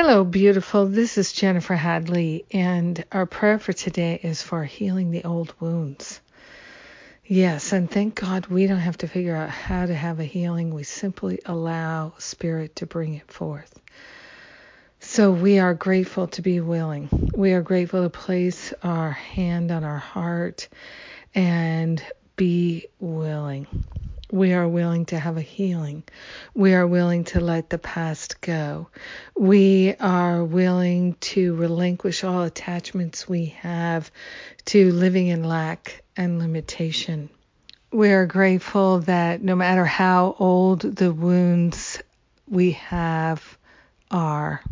Hello, beautiful. This is Jennifer Hadley, and our prayer for today is for healing the old wounds. Yes, and thank God we don't have to figure out how to have a healing. We simply allow Spirit to bring it forth. So we are grateful to be willing. We are grateful to place our hand on our heart and. We are willing to have a healing. We are willing to let the past go. We are willing to relinquish all attachments we have to living in lack and limitation. We are grateful that no matter how old the wounds we have are,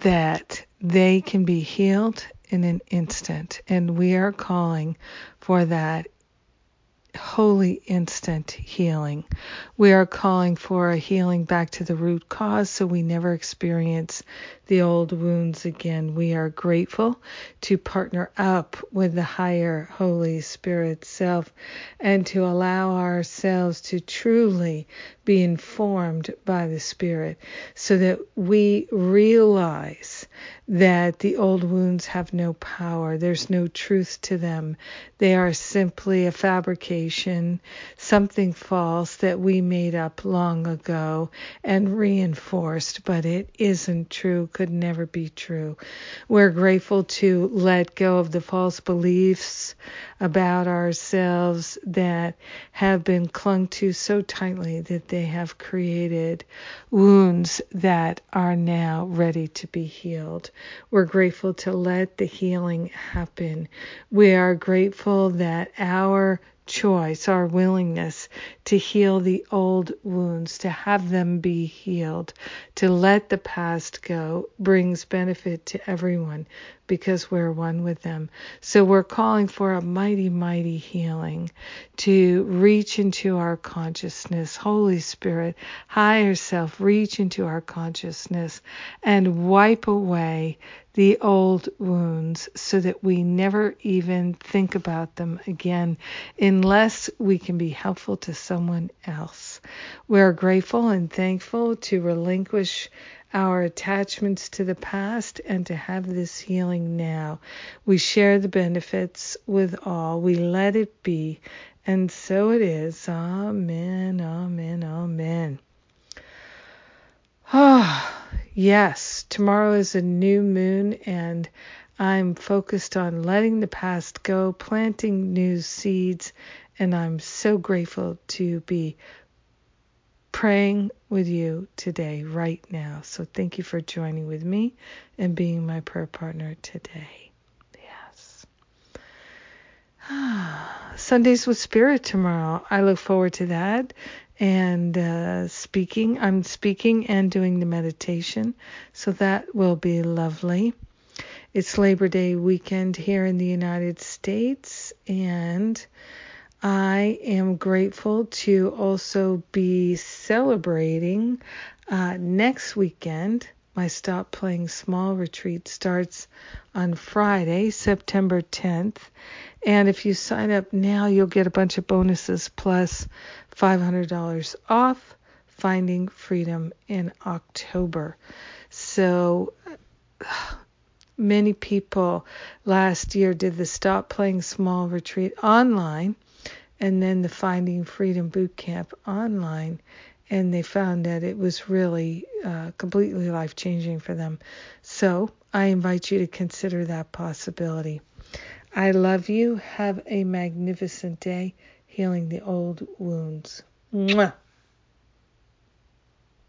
that they can be healed in an instant. And we are calling for that holy instant healing. We are calling for a healing back to the root cause so we never experience the old wounds again. We are grateful to partner up with the higher Holy Spirit self and to allow ourselves to truly be informed by the Spirit so that we realize that the old wounds have no power. There's no truth to them. They are simply a fabrication, something false that we made up long ago and reinforced, but it isn't true could never be true. We're grateful to let go of the false beliefs about ourselves that have been clung to so tightly that they have created wounds that are now ready to be healed. We're grateful to let the healing happen. We are grateful that our choice, our willingness to heal the old wounds, to have them be healed, to let the past go, brings benefit to everyone because we're one with them. So we're calling for a mighty, mighty healing to reach into our consciousness. Holy Spirit, higher self, reach into our consciousness and wipe away the old wounds so that we never even think about them again unless we can be helpful to someone else. We're grateful and thankful to relinquish our attachments to the past and to have this healing now. We share the benefits with all. We let it be. And so it is. Amen, amen, amen. Ah, oh, yes, tomorrow is a new moon and I'm focused on letting the past go, planting new seeds, and I'm so grateful to be praying with you today, right now. So thank you for joining with me and being my prayer partner today. Yes. Sundays with Spirit tomorrow. I look forward to that. And uh, speaking, I'm speaking and doing the meditation. So that will be lovely. It's Labor Day weekend here in the United States. And I am grateful to also be celebrating uh, next weekend. My Stop Playing Small retreat starts on Friday, September 10th. And if you sign up now, you'll get a bunch of bonuses plus $500 off Finding Freedom in October. So many people last year did the Stop Playing Small retreat online and then the Finding Freedom Boot Camp online, and they found that it was really uh, completely life changing for them. So I invite you to consider that possibility. I love you. Have a magnificent day healing the old wounds. Mwah.